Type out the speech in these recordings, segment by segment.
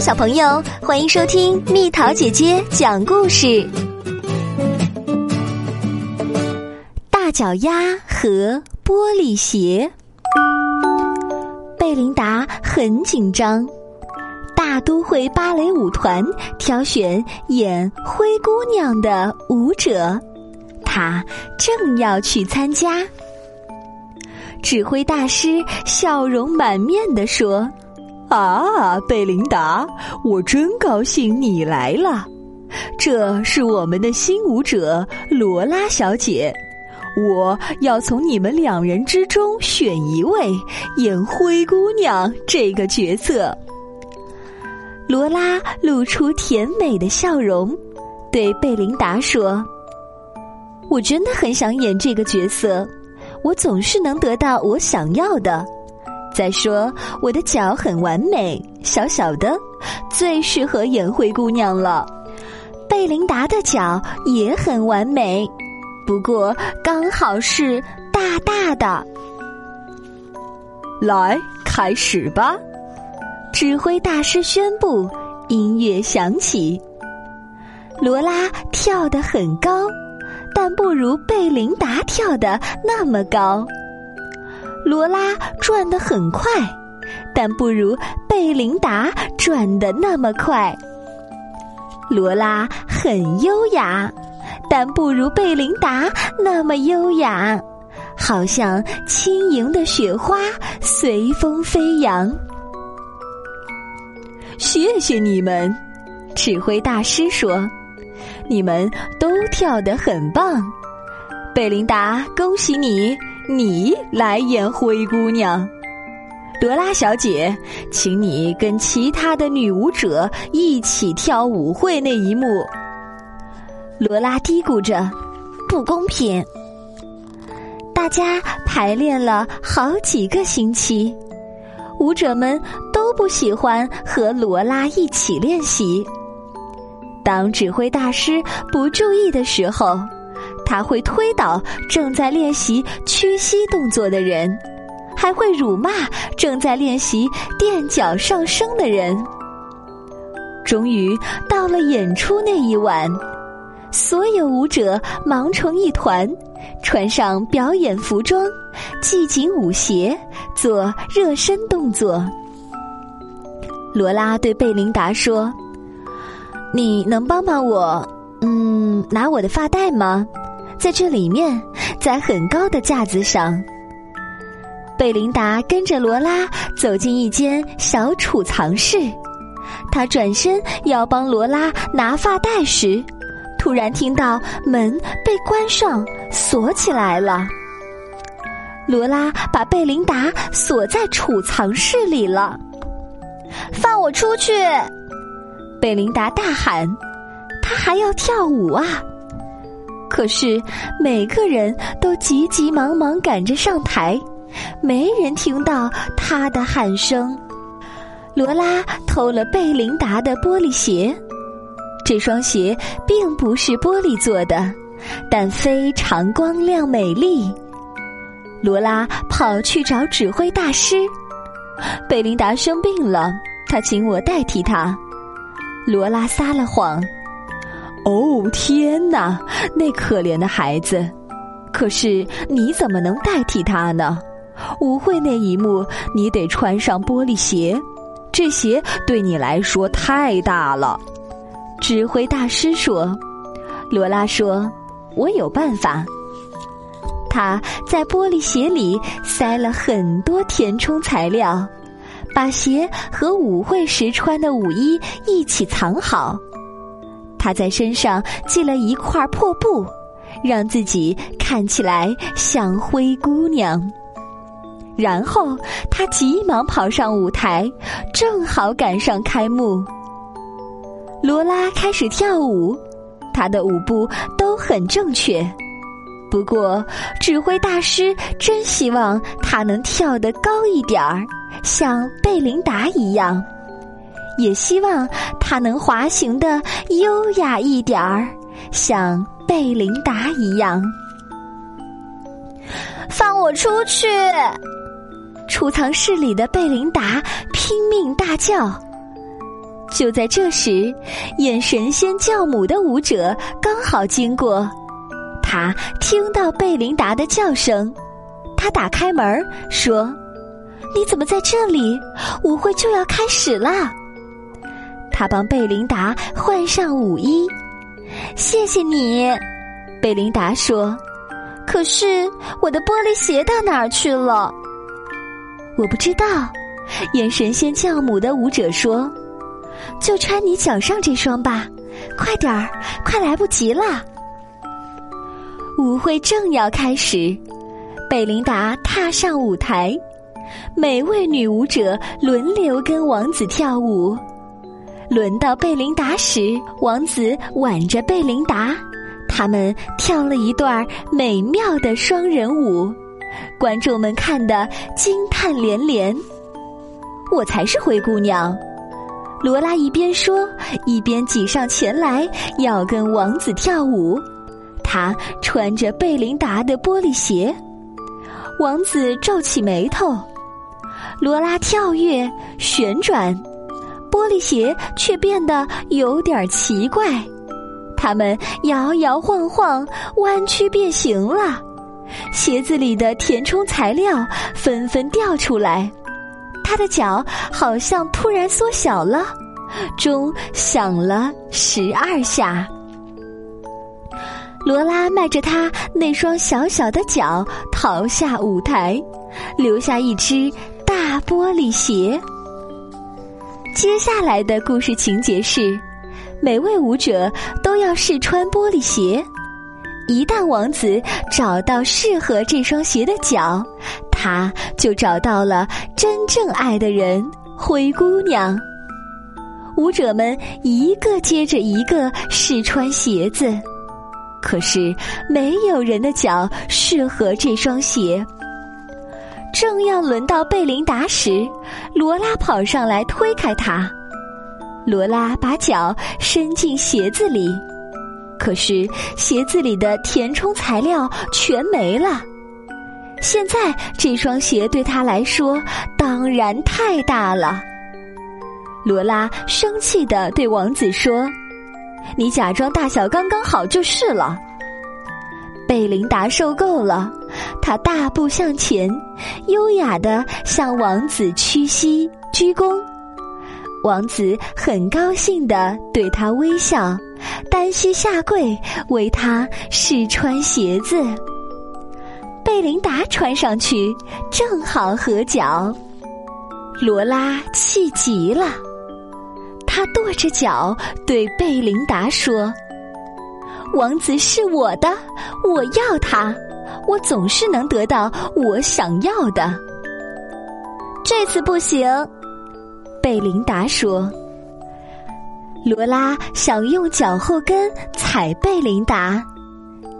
小朋友，欢迎收听蜜桃姐姐讲故事。大脚丫和玻璃鞋，贝琳达很紧张。大都会芭蕾舞团挑选演灰姑娘的舞者，她正要去参加。指挥大师笑容满面地说。啊，贝琳达，我真高兴你来了。这是我们的新舞者罗拉小姐，我要从你们两人之中选一位演灰姑娘这个角色。罗拉露出甜美的笑容，对贝琳达说：“我真的很想演这个角色，我总是能得到我想要的。”再说，我的脚很完美，小小的，最适合演灰姑娘了。贝琳达的脚也很完美，不过刚好是大大的。来，开始吧！指挥大师宣布，音乐响起。罗拉跳得很高，但不如贝琳达跳得那么高。罗拉转得很快，但不如贝琳达转得那么快。罗拉很优雅，但不如贝琳达那么优雅，好像轻盈的雪花随风飞扬。谢谢你们，指挥大师说：“你们都跳得很棒。”贝琳达，恭喜你！你来演灰姑娘，罗拉小姐，请你跟其他的女舞者一起跳舞会那一幕。罗拉嘀咕着：“不公平。”大家排练了好几个星期，舞者们都不喜欢和罗拉一起练习。当指挥大师不注意的时候。他会推倒正在练习屈膝动作的人，还会辱骂正在练习垫脚上升的人。终于到了演出那一晚，所有舞者忙成一团，穿上表演服装，系紧舞鞋，做热身动作。罗拉对贝琳达说：“你能帮帮我，嗯，拿我的发带吗？”在这里面，在很高的架子上，贝琳达跟着罗拉走进一间小储藏室。她转身要帮罗拉拿发带时，突然听到门被关上，锁起来了。罗拉把贝琳达锁在储藏室里了。放我出去！贝琳达大喊：“她还要跳舞啊！”可是每个人都急急忙忙赶着上台，没人听到他的喊声。罗拉偷了贝琳达的玻璃鞋，这双鞋并不是玻璃做的，但非常光亮美丽。罗拉跑去找指挥大师，贝琳达生病了，他请我代替他。罗拉撒了谎。哦天哪，那可怜的孩子！可是你怎么能代替他呢？舞会那一幕，你得穿上玻璃鞋，这鞋对你来说太大了。指挥大师说：“罗拉说，我有办法。”他在玻璃鞋里塞了很多填充材料，把鞋和舞会时穿的舞衣一起藏好。他在身上系了一块破布，让自己看起来像灰姑娘。然后他急忙跑上舞台，正好赶上开幕。罗拉开始跳舞，她的舞步都很正确。不过，指挥大师真希望她能跳得高一点儿，像贝琳达一样。也希望他能滑行的优雅一点儿，像贝琳达一样。放我出去！储藏室里的贝琳达拼命大叫。就在这时，演神仙教母的舞者刚好经过，他听到贝琳达的叫声，他打开门说：“你怎么在这里？舞会就要开始啦！”他帮贝琳达换上舞衣。谢谢你，贝琳达说。可是我的玻璃鞋到哪儿去了？我不知道。演神仙教母的舞者说：“就穿你脚上这双吧，快点儿，快来不及了。”舞会正要开始，贝琳达踏上舞台，每位女舞者轮流跟王子跳舞。轮到贝琳达时，王子挽着贝琳达。他们跳了一段美妙的双人舞，观众们看得惊叹连连。我才是灰姑娘，罗拉一边说，一边挤上前来要跟王子跳舞。她穿着贝琳达的玻璃鞋，王子皱起眉头。罗拉跳跃旋转，玻璃鞋却变得有点奇怪。它们摇摇晃晃，弯曲变形了，鞋子里的填充材料纷纷掉出来。他的脚好像突然缩小了。钟响了十二下，罗拉迈着他那双小小的脚逃下舞台，留下一只大玻璃鞋。接下来的故事情节是。每位舞者都要试穿玻璃鞋，一旦王子找到适合这双鞋的脚，他就找到了真正爱的人——灰姑娘。舞者们一个接着一个试穿鞋子，可是没有人的脚适合这双鞋。正要轮到贝琳达时，罗拉跑上来推开他。罗拉把脚伸进鞋子里，可是鞋子里的填充材料全没了。现在这双鞋对他来说当然太大了。罗拉生气的对王子说：“你假装大小刚刚好就是了。”贝琳达受够了，他大步向前，优雅的向王子屈膝鞠躬。王子很高兴地对他微笑，单膝下跪为他试穿鞋子。贝琳达穿上去正好合脚，罗拉气极了，他跺着脚对贝琳达说：“王子是我的，我要他，我总是能得到我想要的。这次不行。”贝琳达说：“罗拉想用脚后跟踩贝琳达，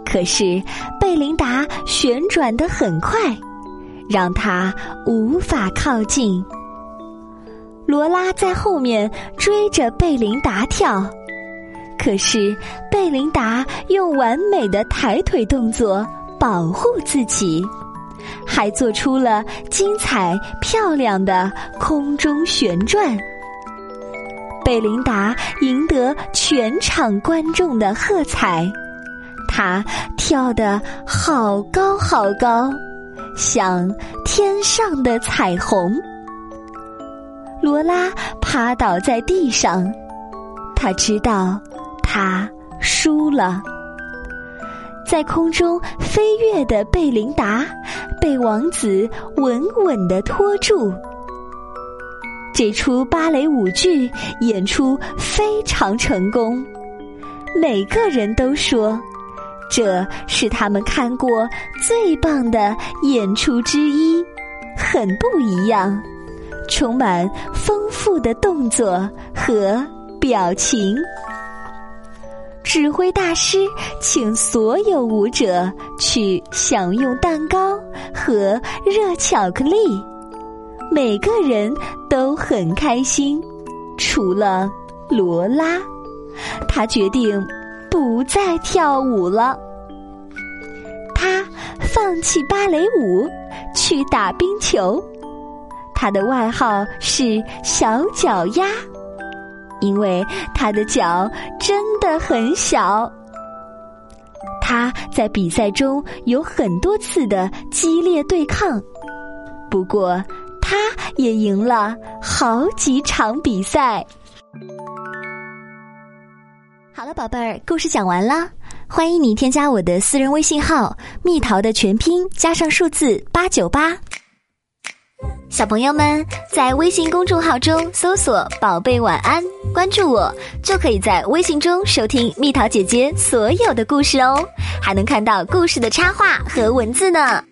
可是贝琳达旋转的很快，让她无法靠近。罗拉在后面追着贝琳达跳，可是贝琳达用完美的抬腿动作保护自己。”还做出了精彩漂亮的空中旋转，贝琳达赢得全场观众的喝彩。她跳得好高好高，像天上的彩虹。罗拉趴倒在地上，她知道他输了。在空中飞跃的贝琳达被王子稳稳的托住。这出芭蕾舞剧演出非常成功，每个人都说这是他们看过最棒的演出之一，很不一样，充满丰富的动作和表情。指挥大师请所有舞者去享用蛋糕和热巧克力，每个人都很开心，除了罗拉，他决定不再跳舞了。他放弃芭蕾舞，去打冰球。他的外号是小脚丫。因为他的脚真的很小。他在比赛中有很多次的激烈对抗，不过他也赢了好几场比赛。好了，宝贝儿，故事讲完了。欢迎你添加我的私人微信号“蜜桃”的全拼加上数字八九八。小朋友们在微信公众号中搜索“宝贝晚安”，关注我，就可以在微信中收听蜜桃姐姐所有的故事哦，还能看到故事的插画和文字呢。